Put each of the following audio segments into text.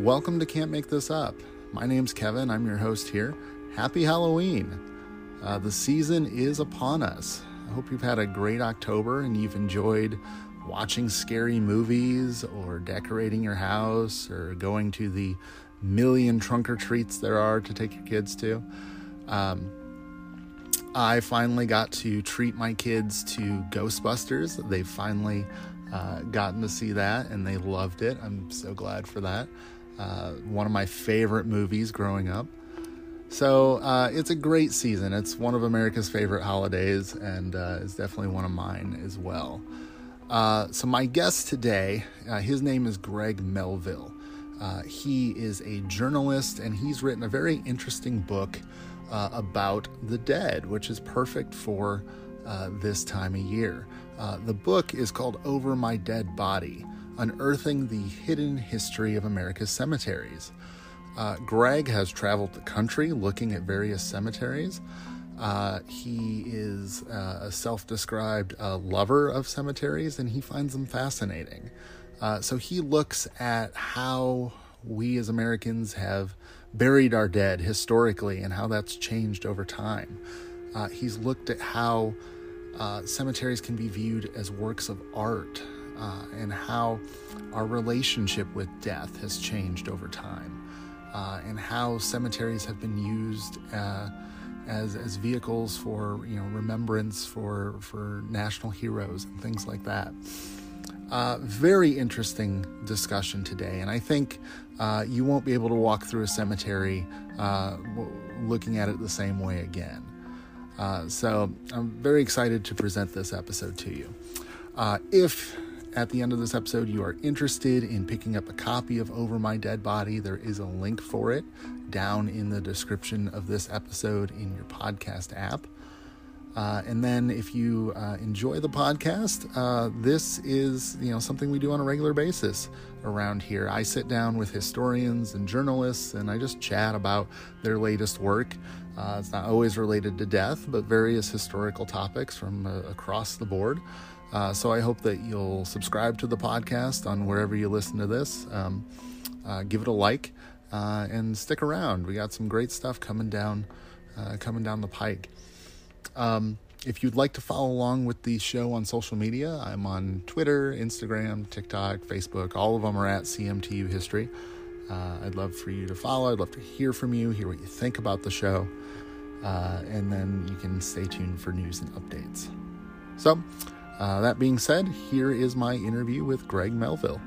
Welcome to Can't Make This Up. My name's Kevin. I'm your host here. Happy Halloween. Uh, the season is upon us. I hope you've had a great October and you've enjoyed watching scary movies or decorating your house or going to the million trunk or treats there are to take your kids to. Um, I finally got to treat my kids to Ghostbusters. They've finally uh, gotten to see that and they loved it. I'm so glad for that. Uh, one of my favorite movies growing up. So uh, it's a great season. It's one of America's favorite holidays and uh, it's definitely one of mine as well. Uh, so, my guest today, uh, his name is Greg Melville. he is a journalist and he's written a very interesting book about the dead, which is perfect for this time of year. Uh, the book is called Over My Dead Body Unearthing the Hidden History of America's Cemeteries. Uh, Greg has traveled the country looking at various cemeteries. Uh, he is uh, a self described uh, lover of cemeteries and he finds them fascinating. Uh, so he looks at how we as Americans have buried our dead historically and how that's changed over time. he's looked at how uh, cemeteries can be viewed as works of art uh, and how our relationship with death has changed over time uh, and how cemeteries have been used uh, as, as vehicles for you know remembrance for for national heroes and things like that. Uh, very interesting discussion today, and I think uh, you won't be able to walk through a cemetery uh, looking at it the same way again. Uh, so I'm very excited to present this episode to you. Uh, if at the end of this episode you are interested in picking up a copy of Over My Dead Body, there is a link for it down in the description of this episode in your podcast app. Uh, and then if you uh, enjoy the podcast, uh, this is you know something we do on a regular basis around here. I sit down with historians and journalists, and I just chat about their latest work. Uh, it's not always related to death, but various historical topics from uh, across the board. Uh, so I hope that you'll subscribe to the podcast on wherever you listen to this. Um, uh, give it a like uh, and stick around. We got some great stuff coming down, uh, coming down the pike. Um, if you'd like to follow along with the show on social media, I'm on Twitter, Instagram, TikTok, Facebook. All of them are at CMTU History. Uh, I'd love for you to follow. I'd love to hear from you, hear what you think about the show. Uh, and then you can stay tuned for news and updates. So, uh, that being said, here is my interview with Greg Melville.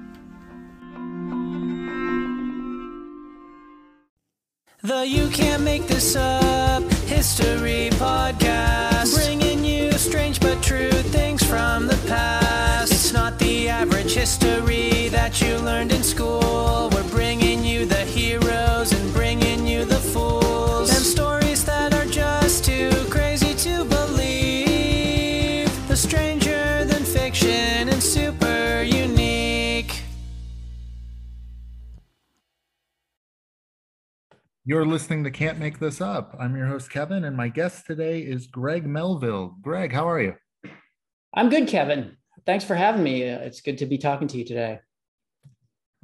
The You Can't Make This Up History Podcast, bringing you strange but true things from the past. It's not the average history that you learned in school. We're bringing you the heroes and You're listening to Can't Make This Up. I'm your host, Kevin, and my guest today is Greg Melville. Greg, how are you? I'm good, Kevin. Thanks for having me. Uh, It's good to be talking to you today.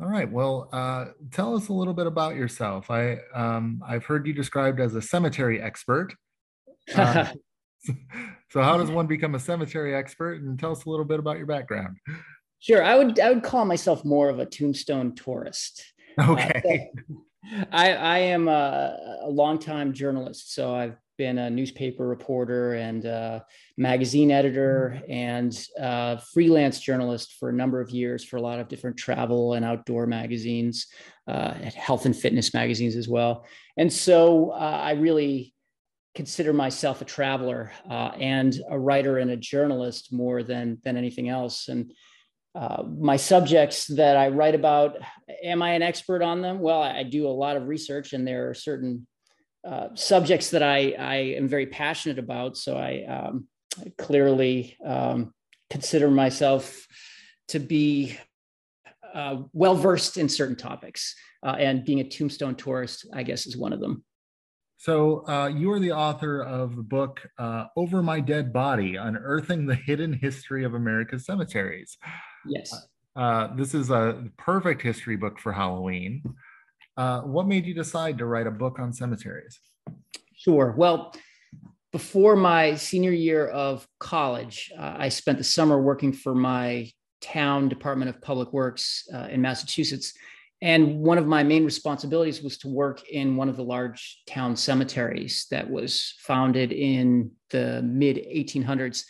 All right. Well, uh, tell us a little bit about yourself. I um, I've heard you described as a cemetery expert. Uh, so, how does one become a cemetery expert? And tell us a little bit about your background. Sure, I would I would call myself more of a tombstone tourist. Okay. Uh, I I am a, a longtime journalist, so I've been a newspaper reporter and a magazine editor and a freelance journalist for a number of years for a lot of different travel and outdoor magazines, uh, health and fitness magazines as well. And so uh, I really consider myself a traveler uh, and a writer and a journalist more than than anything else. And uh, my subjects that I write about, am I an expert on them? Well, I, do a lot of research, and there are certain uh, subjects that I, I am very passionate about. So I, um, I clearly um, consider myself to be uh, well versed in certain topics, uh, and being a tombstone tourist, I guess, is one of them. So, uh, you are the author of the book uh, Over My Dead Body Unearthing the Hidden History of America's Cemeteries. Yes. Uh, this is a perfect history book for Halloween. Uh, what made you decide to write a book on cemeteries? Sure. Well, before my senior year of college, uh, I spent the summer working for my town Department of Public Works uh, in Massachusetts. And one of my main responsibilities was to work in one of the large town cemeteries that was founded in the mid 1800s.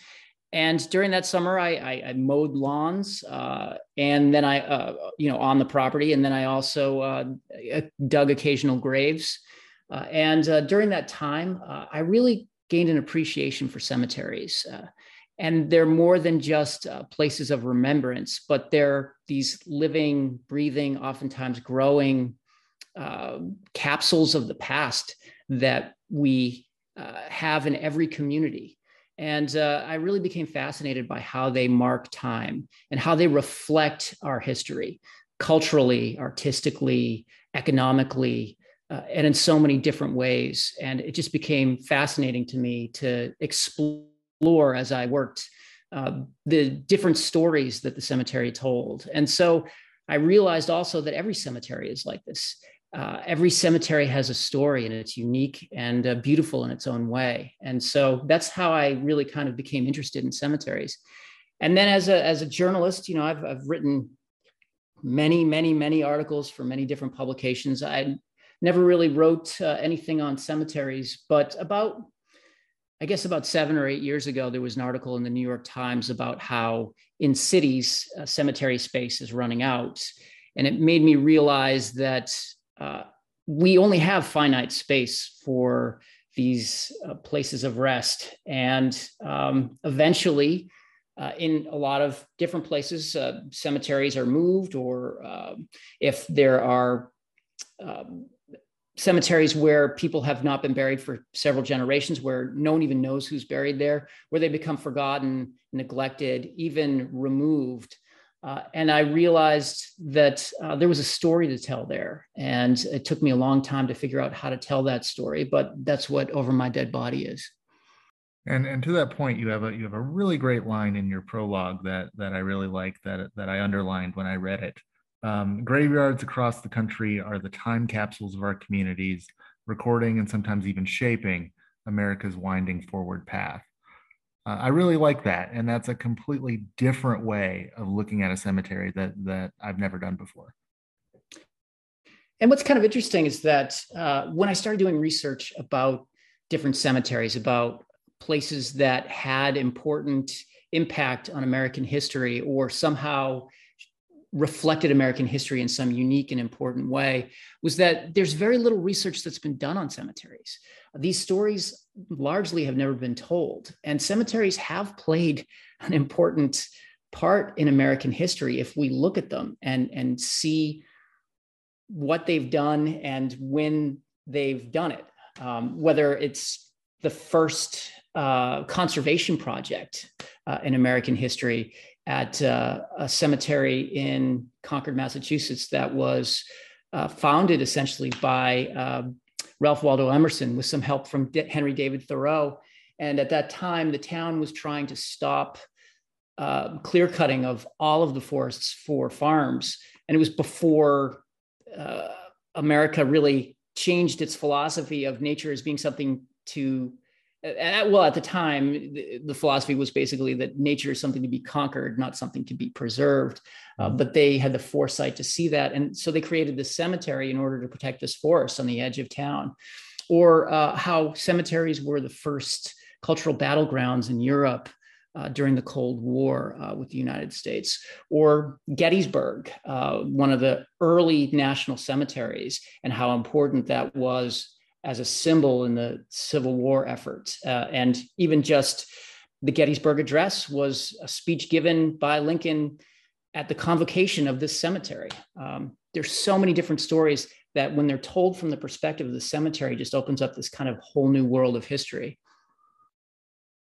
And during that summer, I, I, I mowed lawns, uh, and then I, uh, you know, on the property, and then I also uh, dug occasional graves. Uh, and uh, during that time, uh, I really gained an appreciation for cemeteries and they're more than just uh, places of remembrance but they're these living breathing oftentimes growing uh, capsules of the past that we uh, have in every community and uh, i really became fascinated by how they mark time and how they reflect our history culturally artistically economically uh, and in so many different ways and it just became fascinating to me to explore as I worked uh, the different stories that the cemetery told. And so I realized also that every cemetery is like this. Uh, every cemetery has a story and it's unique and uh, beautiful in its own way. And so that's how I really kind of became interested in cemeteries. And then as a, as a journalist, you know, I've, I've written many, many, many articles for many different publications. I never really wrote uh, anything on cemeteries, but about I guess about seven or eight years ago, there was an article in the New York Times about how in cities, cemetery space is running out. And it made me realize that uh, we only have finite space for these uh, places of rest. And um, eventually, uh, in a lot of different places, uh, cemeteries are moved, or um, if there are um, cemeteries where people have not been buried for several generations, where no one even knows who's buried there, where they become forgotten, neglected, even removed. Uh, and I realized that uh, there was a story to tell there. And it took me a long time to figure out how to tell that story, but that's what Over My Dead Body is. And and to that point, you have a you have a really great line in your prologue that that I really like that that I underlined when I read it. Um, graveyards across the country are the time capsules of our communities, recording and sometimes even shaping America's winding forward path. Uh, I really like that, and that's a completely different way of looking at a cemetery that that I've never done before. And what's kind of interesting is that uh, when I started doing research about different cemeteries, about places that had important impact on American history or somehow reflected American history in some unique and important way was that there's very little research that's been done on cemeteries. These stories largely have never been told, and cemeteries have played an important part in American history if we look at them and, and see what they've done and when they've done it. Um, whether it's the first uh, conservation project uh, in American history at uh, a cemetery in Concord, Massachusetts, that was uh, founded essentially by um, Ralph Waldo Emerson with some help from Henry David Thoreau. And at that time, the town was trying to stop uh, clear cutting of all of the forests for farms. And it was before uh, America really changed its philosophy of nature as being something to and well at the time the, the, philosophy was basically that nature is something to be conquered not something to be preserved. Uh, mm-hmm. but they had the foresight to see that. And so they created this cemetery in order to protect this forest on the edge of town. Or uh, how cemeteries were the first cultural battlegrounds in europe uh, during the Cold War uh, with the United States, or Gettysburg, uh, one of the early national cemeteries, and how important that was as a symbol in the Civil War effort. Uh, and even just the Gettysburg Address was a speech given by Lincoln at the convocation of this cemetery. Um, there's so many different stories that, when they're told from the perspective of the cemetery, just opens up this kind of whole new world of history.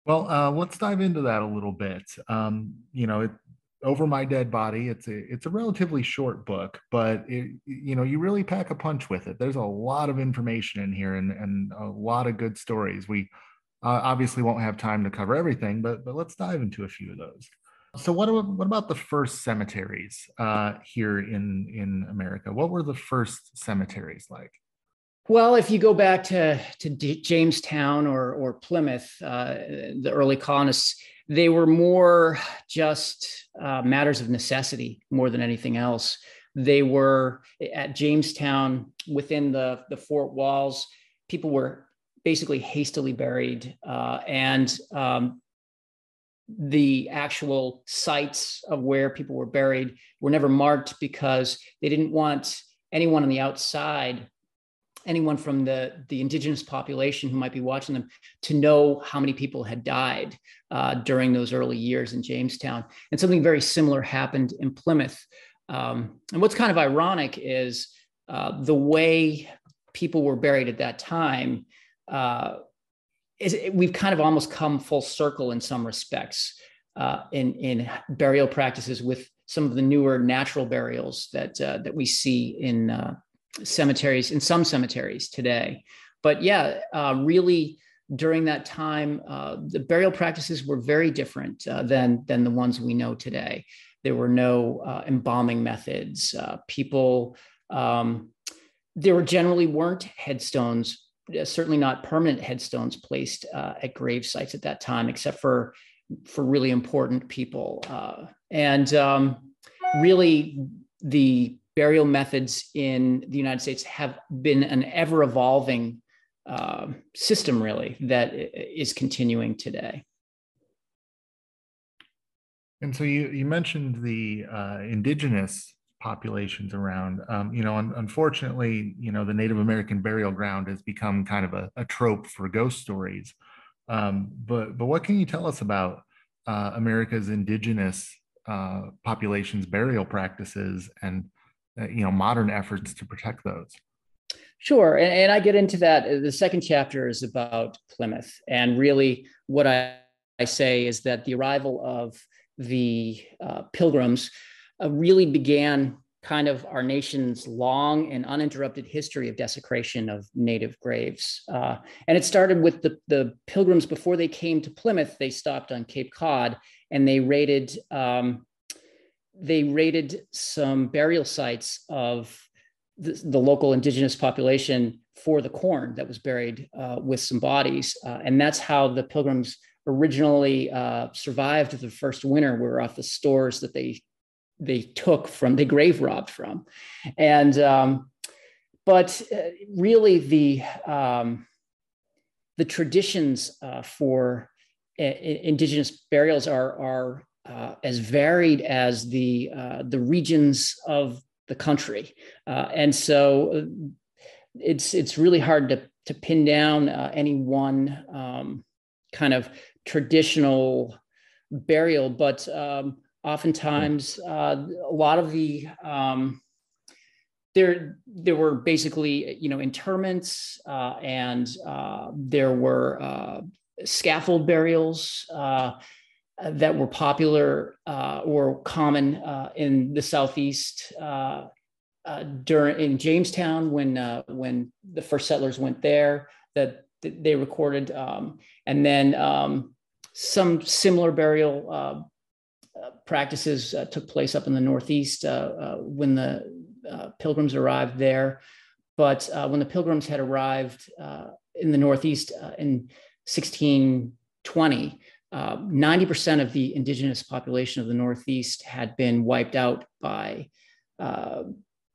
Well, uh, let's dive into that a little bit. Um, you know, it, over my dead body it's a it's a relatively short book but it, you know you really pack a punch with it there's a lot of information in here and, and a lot of good stories we uh, obviously won't have time to cover everything but but let's dive into a few of those So what about, what about the first cemeteries uh, here in in America? What were the first cemeteries like? Well, if you go back to to D- Jamestown or or Plymouth, uh, the early colonists, they were more just uh, matters of necessity more than anything else. They were at Jamestown within the the fort walls. People were basically hastily buried, uh, and um, the actual sites of where people were buried were never marked because they didn't want anyone on the outside anyone from the, the indigenous population who might be watching them to know how many people had died uh, during those early years in Jamestown. And something very similar happened in Plymouth. Um, and what's kind of ironic is uh, the way people were buried at that time. Uh, is we've kind of almost come full circle in some respects uh, in in burial practices with some of the newer natural burials that uh, that we see in uh, cemeteries in some cemeteries today. But yeah, uh, really during that time, uh, the burial practices were very different uh, than than the ones we know today. There were no uh, embalming methods. Uh, people, um, there were generally weren't headstones, uh, certainly not permanent headstones placed at grave sites at that time, except for for really important people. and um, really, the burial methods in the United States have been an ever evolving uh, system, really, that is continuing today. And so you, you mentioned the uh, indigenous populations around. Um, you know, un- unfortunately, you know, the Native American burial ground has become kind of a, a trope for ghost stories. Um, but but what can you tell us about uh, America's indigenous uh, populations' burial practices and you know modern efforts to protect those sure and, and, i get into that the second chapter is about plymouth and really what i, I say is that the arrival of the uh, pilgrims uh, really began kind of our nation's long and uninterrupted history of desecration of native graves. Uh, and it started with the, the pilgrims before they came to Plymouth, they stopped on Cape Cod and they raided um, they raided some burial sites of the, the, local indigenous population for the corn that was buried uh, with some bodies. Uh, and that's how the pilgrims originally uh, survived the first winter were off the stores that they they took from they grave robbed from and um, but uh, really the um, the traditions uh, for uh, indigenous burials are are uh, as varied as the uh, the regions of the country, uh, and so uh, it's it's really hard to to pin down uh, any one um, kind of traditional burial, but um, oftentimes uh, a lot of the um, there there were basically you know interments and there were scaffold burials uh, that were popular uh, or common uh, in the southeast uh, uh, during in Jamestown when when the first settlers went there that, they recorded, um, and then um, some similar burial practices took place up in the northeast when the pilgrims arrived there. But when the pilgrims had arrived in the northeast in 1620, uh, 90% of the indigenous population of the Northeast had been wiped out by, uh,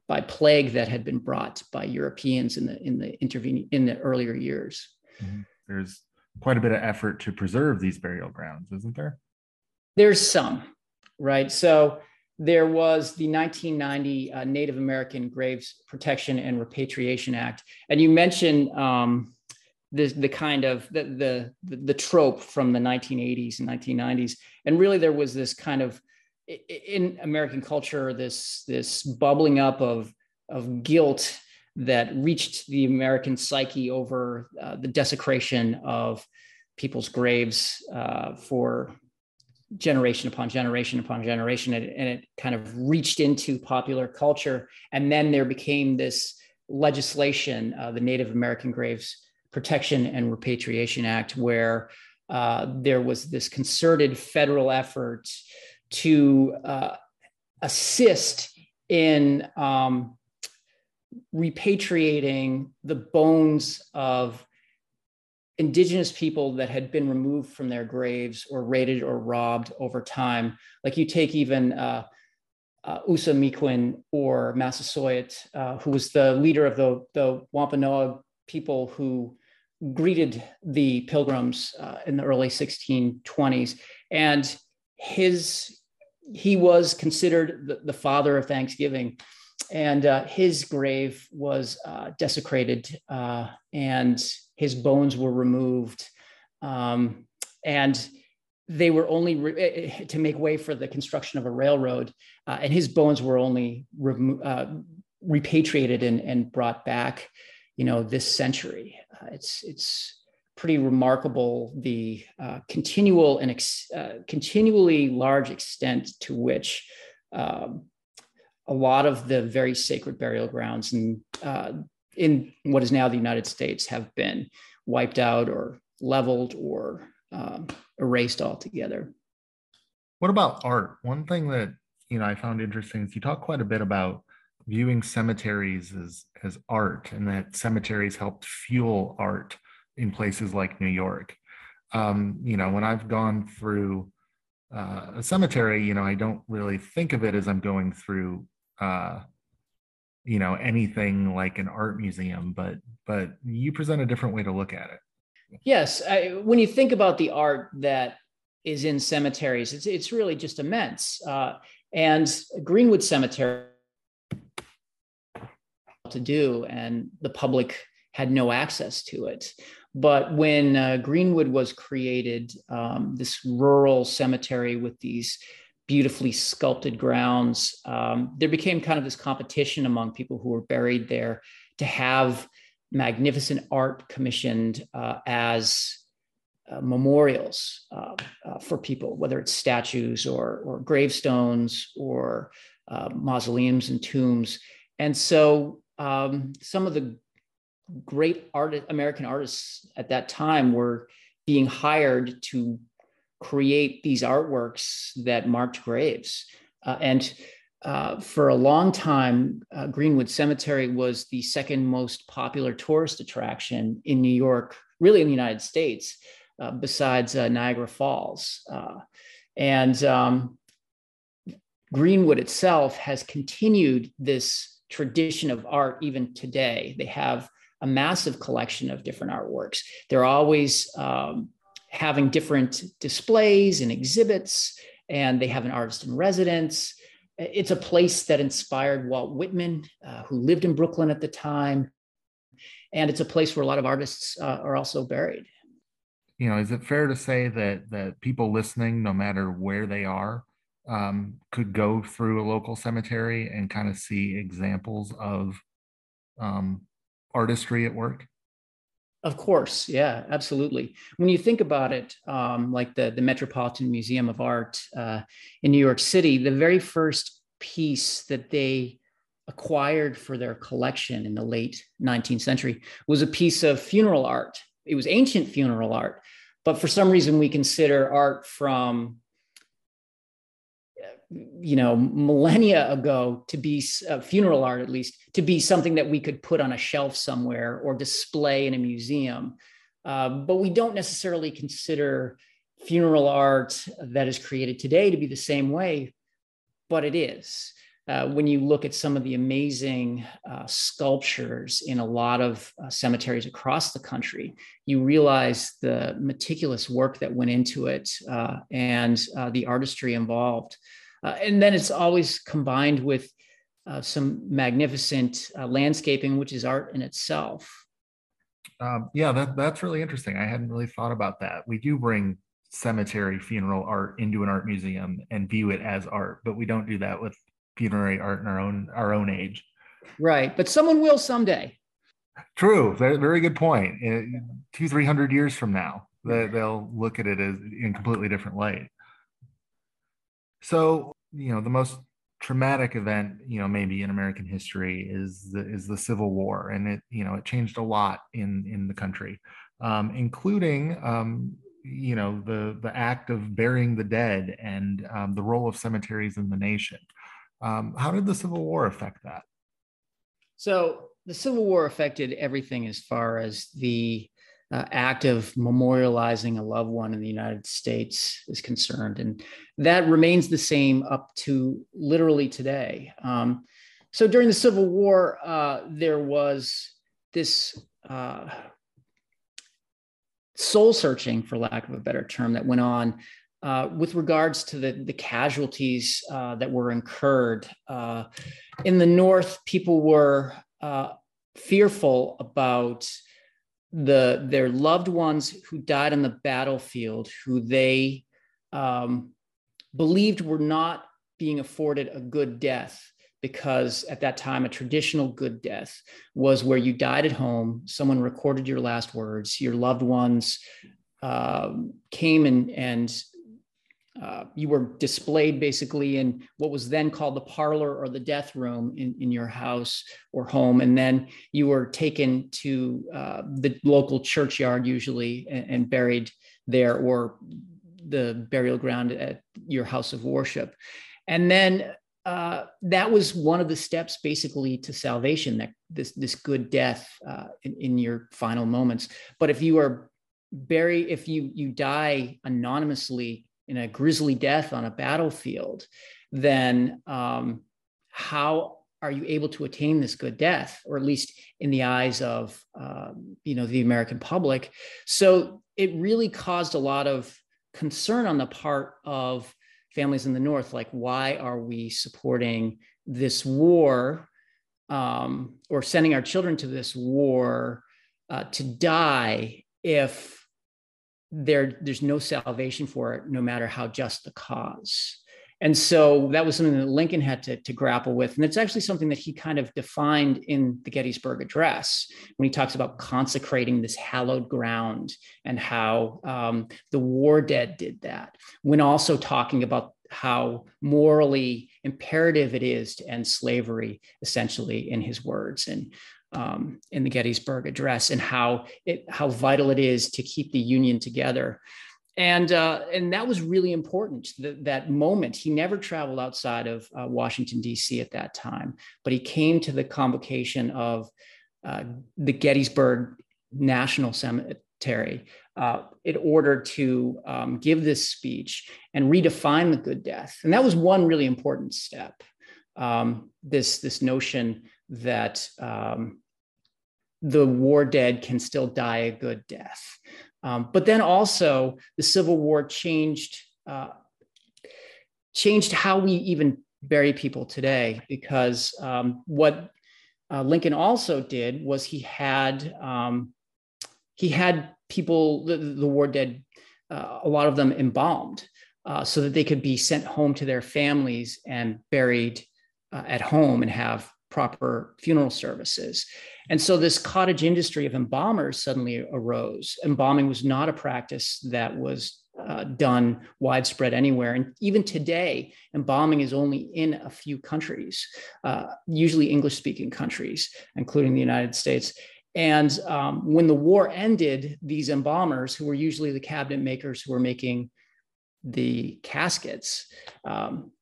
by plague that had been brought by Europeans in the, in the intervening, in the earlier years. Mm-hmm. There's quite a bit of effort to preserve these burial grounds, isn't there? There's some, right? So there was the 1990 uh, Native American Graves Protection and Repatriation Act. And you mentioned um, the the kind of the the the trope from the 1980s and 1990s and really there was this kind of in american culture this this bubbling up of of guilt that reached the american psyche over uh, the desecration of people's graves uh, for generation upon generation upon generation. And, and it kind of reached into popular culture. And then there became this legislation uh, the native american graves Protection and Repatriation Act, where uh, there was this concerted federal effort to uh, assist in um, repatriating the bones of indigenous people that had been removed from their graves or raided or robbed over time. Like you take even uh, uh, Ousamequin or Massasoit, uh, who was the leader of the, the Wampanoag people who greeted the pilgrims uh, in the early 1620s. And his he was considered the, the father of Thanksgiving. And uh, his grave was uh, desecrated uh, and his bones were removed. Um, and they were only re- eh, eh, to make way for the construction of a railroad uh, and his bones were only uh, repatriated and, and, brought back you know this century uh, it's it's pretty remarkable the continual and ex- continually large extent to which um, a lot of the very sacred burial grounds in, uh, in what is now the United States have been wiped out or leveled or um, erased altogether. What about art? One thing that you know I found interesting is you talk quite a bit about viewing cemeteries as as art, and that cemeteries helped fuel art in places like New York. Um, you know, when I've gone through uh, a cemetery, you know, I don't really think of it as I'm going through uh, you know anything like an art museum but but you present a different way to look at it yes I, when you think about the art that is in cemeteries it's it's really just immense uh, and greenwood cemetery to do and the public had no access to it but when uh, greenwood was created um, this rural cemetery with these beautifully sculpted grounds. Um, there became kind of this competition among people who were buried there to have magnificent art commissioned uh, as uh, memorials uh, uh for people, whether it's statues or, or gravestones or uh, mausoleums and tombs. And so um, some of the great art, American artists at that time were being hired to create these artworks that marked graves. Uh, and uh, for a long time, uh, Greenwood Cemetery was the second most popular tourist attraction in New York, really in the United States, uh, besides uh, Niagara Falls. Uh, and um, Greenwood itself has continued this tradition of art even today. They have a massive collection of different artworks. They're always um, having different displays and exhibits, and they have an artist in residence. It's a place that inspired Walt Whitman, uh, who lived in Brooklyn at the time. And it's a place where a lot of artists uh, are also buried. You know, is it fair to say that that people listening, no matter where they are, um, could go through a local cemetery and kind of see examples of um, artistry at work? Of course, yeah, absolutely. When you think about it, um, like the, the Metropolitan Museum of Art uh, in New York City, the very first piece that they acquired for their collection in the late 19th century was a piece of funeral art. It was ancient funeral art, but for some reason we consider art from you know millennia ago to be uh, funeral art at least to be something that we could put on a shelf somewhere or display in a museum uh, but we don't necessarily consider funeral art that is created today to be the same way but it is uh, when you look at some of the amazing uh, sculptures in a lot of uh, cemeteries across the country, you realize the meticulous work that went into it uh, and the artistry involved. Uh, and then it's always combined with uh, some magnificent uh, landscaping, which is art in itself. Um, yeah, that, that's really interesting. I hadn't really thought about that. We do bring cemetery funeral art into an art museum and view it as art, but we don't do that with funerary art in our own our own age. Right, but someone will someday. True, very, very good point. two, three hundred years from now, they, they'll look at it as in completely different light. So, you know, the most traumatic event, you know, maybe in American history is the, is the Civil War, and it, you know, it changed a lot in in the country, um, including, um, you know the the act of burying the dead and um, the role of cemeteries in the nation. Um, how did the Civil War affect that? So the Civil War affected everything as far as the uh, act of memorializing a loved one in the United States is concerned. And that remains the same up to literally today. Um, so during the Civil War, uh, there was this uh, soul searching, for lack of a better term, that went on. Uh, with regards to the, the casualties uh, that were incurred uh, in the North, people were fearful about the their loved ones who died on the battlefield, who they um, believed were not being afforded a good death because at that time a traditional good death was where you died at home someone recorded your last words your loved ones uh, came and and uh, you were displayed basically in what was then called the parlor or the death room in, in your house or home. And then you were taken to uh, the local churchyard, usually, and, and, buried there or the burial ground at your house of worship. And then uh, that was one of the steps basically to salvation that this, this good death uh, in, in your final moments. But if you are buried, if you, you die anonymously in a grisly death on a battlefield, then um, how are you able to attain this good death, or at least in the eyes of um, you know the American public? So it really caused a lot of concern on the part of families in the North, like why are we supporting this war um, or sending our children to this war uh, to die if there there's no salvation for it no matter how just the cause. And so that was something that lincoln had to, to grapple with. And it's actually something that he kind of defined in the gettysburg address when he talks about consecrating this hallowed ground and how um, the war dead did that when also talking about how morally imperative it is to end slavery essentially in his words. And um, in the Gettysburg Address and how it how vital it is to keep the Union together. And uh, and that was really important. That that moment, he never traveled outside of uh, Washington D.C. at that time, but he came to the convocation of uh, the Gettysburg National Cemetery uh, in order to um, give this speech and redefine the good death. And that was one really important step. Um, this this notion that um, the war dead can still die a good death. Um, but then also the Civil War changed uh, changed how we even bury people today because um, what uh, Lincoln also did was he had um, he had people the, the war dead uh, a lot of them embalmed uh, so that they could be sent home to their families and buried uh, at home and have proper funeral services. And so this cottage industry of embalmers suddenly arose. Embalming was not a practice that was uh, done widespread anywhere. And even today, embalming is only in a few countries, uh, usually English speaking countries, including the United States. And um, when the war ended, these embalmers, who were usually the cabinet makers who were making the caskets, um,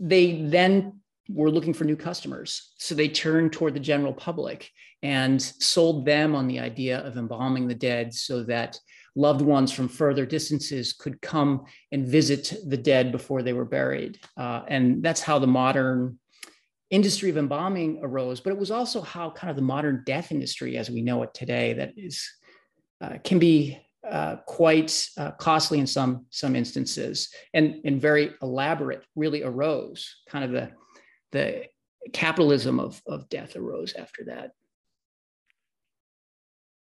they then were looking for new customers. So they turned toward the general public and sold them on the idea of embalming the dead so that loved ones from further distances could come and visit the dead before they were buried. Uh, and that's how the modern industry of embalming arose, but it was also how kind of the modern death industry as we know it today that is uh, can be uh, quite uh, costly in some some instances and, and very elaborate really arose kind of the the capitalism of, of death arose after that.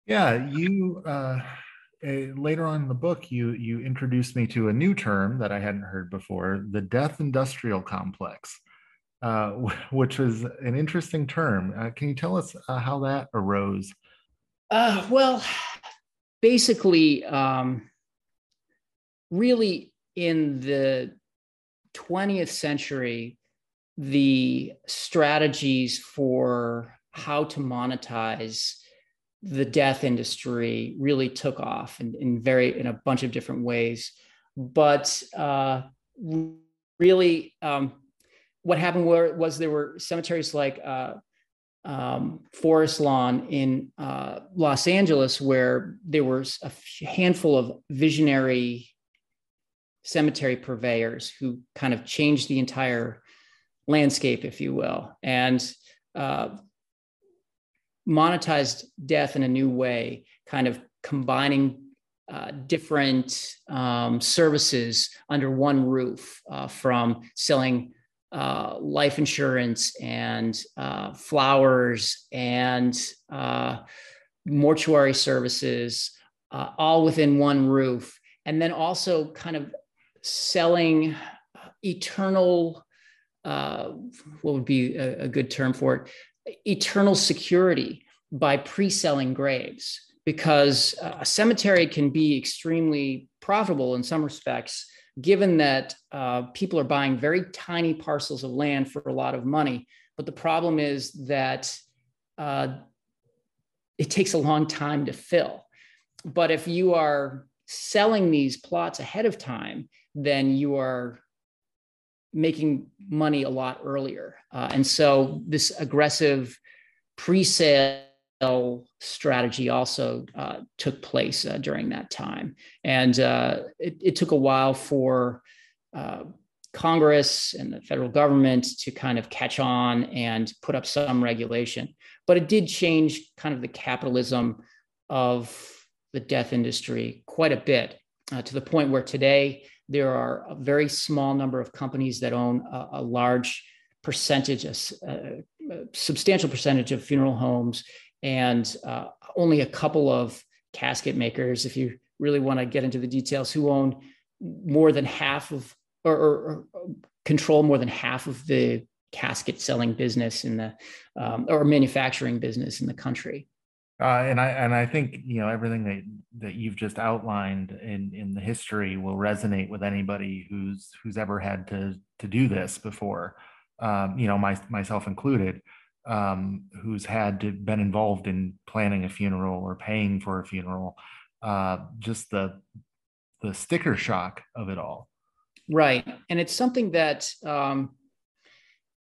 Yeah, you uh, later on in the book, you you introduced me to a new term that I hadn't heard before: the death industrial complex, uh, which was an interesting term. Uh, can you tell us uh, how that arose? Uh, well, basically, um, really in the 20th century, the strategies for how to monetize the death industry really took off in, in very in a bunch of different ways. But uh, really, um, what happened were, was there were cemeteries like uh, um, Forest Lawn in uh, Los Angeles where there was a handful of visionary cemetery purveyors who kind of changed the entire landscape, if you will, and uh, monetized death in a new way, kind of combining uh, different um, services under one roof uh, from selling uh, life insurance and uh, flowers and uh, mortuary services, uh, all within one roof. And then also kind of selling eternal, what would be a, a good term for it? Eternal security by pre selling graves because a cemetery can be extremely profitable in some respects, given that uh, people are buying very tiny parcels of land for a lot of money. But the problem is that uh, it takes a long time to fill. But if you are selling these plots ahead of time, then you are making money a lot earlier. Uh, and so this aggressive pre sale strategy also uh, took place uh, during that time. And uh, it, it, took a while for uh, Congress and the federal government to kind of catch on and put up some regulation. But it did change kind of the capitalism of the death industry quite a bit uh, to the point where today there are a very small number of companies that own a, a large percentage, a, a, substantial percentage of funeral homes and uh, only a couple of casket makers, if you really want to get into the details, who own more than half of or, or, or control more than half of the casket selling business in the um, or manufacturing business in the country. Uh, and I and I think you know everything that that you've just outlined in in the history will resonate with anybody who's who's ever had to to do this before, um, you know, my, myself included um, who's had to, been involved in planning a funeral or paying for a funeral, uh, just the the sticker shock of it all. Right, and it's something that, um,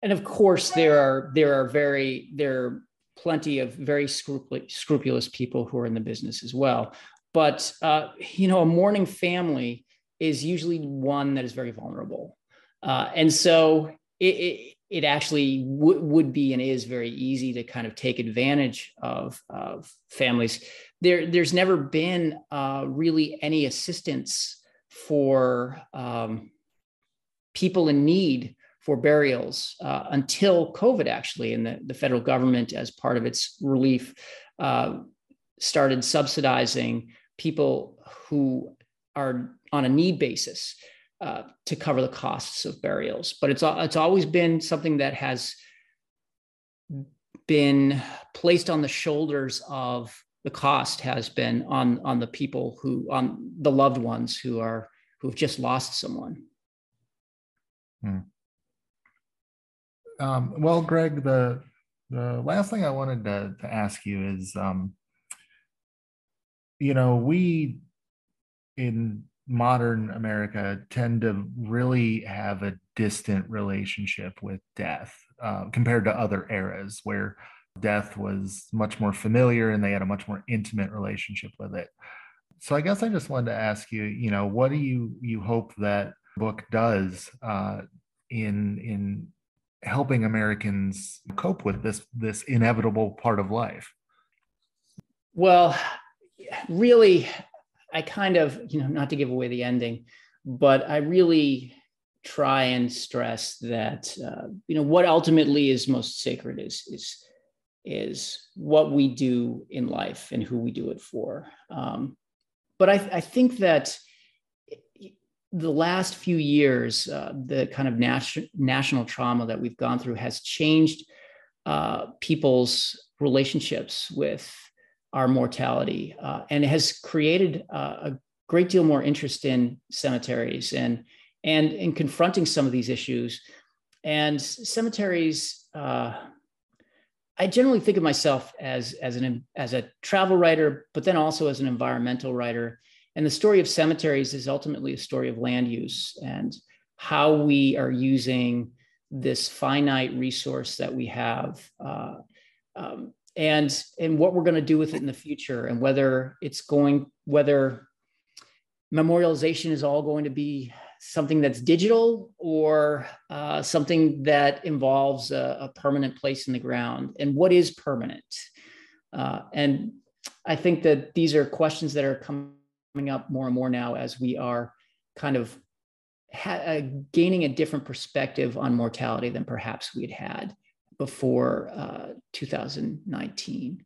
and of course, there are there are very there plenty of very scrupulous, people who are in the business as well. But uh, you know, a mourning family is usually one that is very vulnerable, uh, and so it, it it actually w- would be and is very easy to kind of take advantage of, of families. There, there's never been uh, really any assistance for um, people in need for burials uh, until COVID, actually, and the, the federal government, as part of its relief, uh, started subsidizing people who are on a need basis uh, to cover the costs of burials. But it's it's always been something that has been placed on the shoulders of the cost has been on on the people who on the loved ones who are who've just lost someone. Hmm. Um, well, Greg, the the last thing I wanted to, to ask you is, um, you know, we in modern America tend to really have a distant relationship with death uh, compared to other eras where death was much more familiar and they had a much more intimate relationship with it. So I guess I just wanted to ask you, you know, what do you you hope that book does uh, in in helping Americans cope with this this inevitable part of life? Well, really, I kind of, you know, not to give away the ending, but I really try and stress that, uh, you know, what ultimately is most sacred is is is what we do in life and who we do it for. Um, but I, I, think that the last few years, uh, the kind of nat- national trauma that we've gone through has changed uh, people's relationships with our mortality. Uh, and has created uh, a great deal more interest in cemeteries and, and in confronting some of these issues. And cemeteries, uh, I generally think of myself as as an as a travel writer, but then also as an environmental writer. And the story of cemeteries is ultimately a story of land use and how we are using this finite resource that we have, uh, um, and and what we're going to do with it in the future, and whether it's going whether memorialization is all going to be something that's digital or uh, something that involves a, a, permanent place in the ground and what is permanent. Uh, and i think that these are questions that are coming up more and more now as we are kind of ha- uh, gaining a different perspective on mortality than perhaps we had had before uh, 2019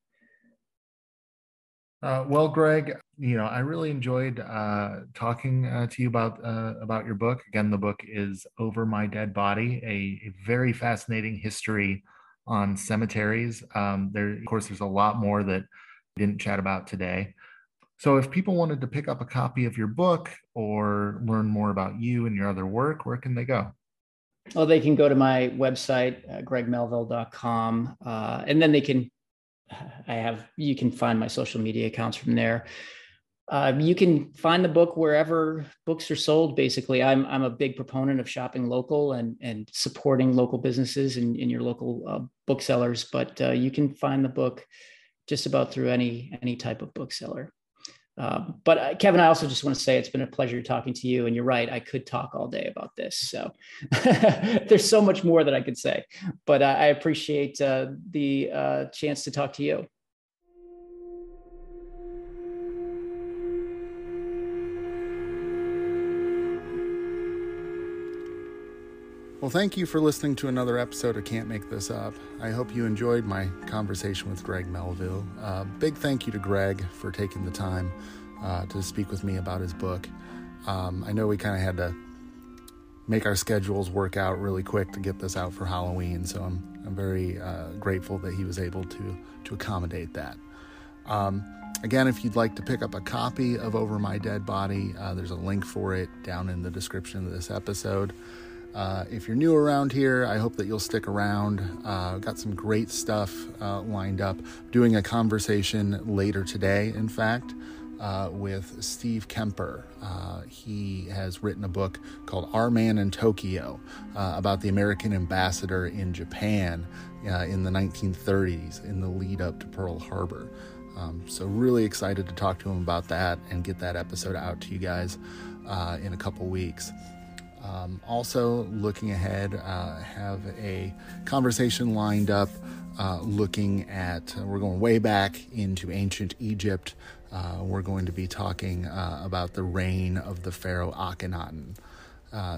uh, well, Greg, you know, I really enjoyed uh, talking uh, to you about uh, about your book. Again, the book is "Over My Dead Body," a, a very fascinating history on cemeteries. Um, there, of course, there's a lot more that we didn't chat about today. So, if people wanted to pick up a copy of your book or learn more about you and your other work, where can they go? Well, they can go to my website, uh, gregmelville.com, uh, and then they can I have, you can find my social media accounts from there. Uh, you can find the book wherever books are sold. Basically, I'm I'm a big proponent of shopping local and and supporting local businesses and in, your local uh, booksellers. But uh, you can find the book just about through any any type of bookseller. Um, but uh, Kevin, I also just want to say it's been a pleasure talking to you. And you're right, I could talk all day about this. So there's so much more that I could say. But uh, I appreciate uh, the uh, chance to talk to you. Well, thank you for listening to another episode of Can't Make This Up. I hope you enjoyed my conversation with Greg Melville. Uh, big thank you to Greg for taking the time uh, to speak with me about his book. Um, I know we kind of had to make our schedules work out really quick to get this out for Halloween, so I'm, I'm very uh, grateful that he was able to, to accommodate that. Um, again, if you'd like to pick up a copy of Over My Dead Body, uh, there's a link for it down in the description of this episode. Uh, if you're new around here, I hope that you'll stick around. Uh, got some great stuff uh, lined up. Doing a conversation later today, in fact, uh, with Steve Kemper. Uh, he has written a book called Our Man in Tokyo about the American ambassador in Japan in the 1930s in the lead up to Pearl Harbor. Um, so, really excited to talk to him about that and get that episode out to you guys in a couple weeks. Um, also, looking ahead, uh, have a conversation lined up uh, looking at, uh, we're going way back into ancient Egypt. Uh, we're going to be talking uh, about the reign of the pharaoh Akhenaten.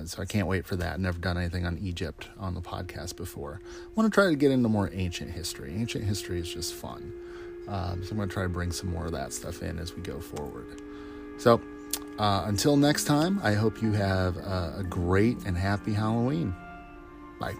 So I can't wait for that. Never done anything on Egypt on the podcast before. I want to try to get into more ancient history. Ancient history is just fun. Um, so I'm going to try to bring some more of that stuff in as we go forward. So uh, until next time, I hope you have a, a great and happy Halloween. Bye.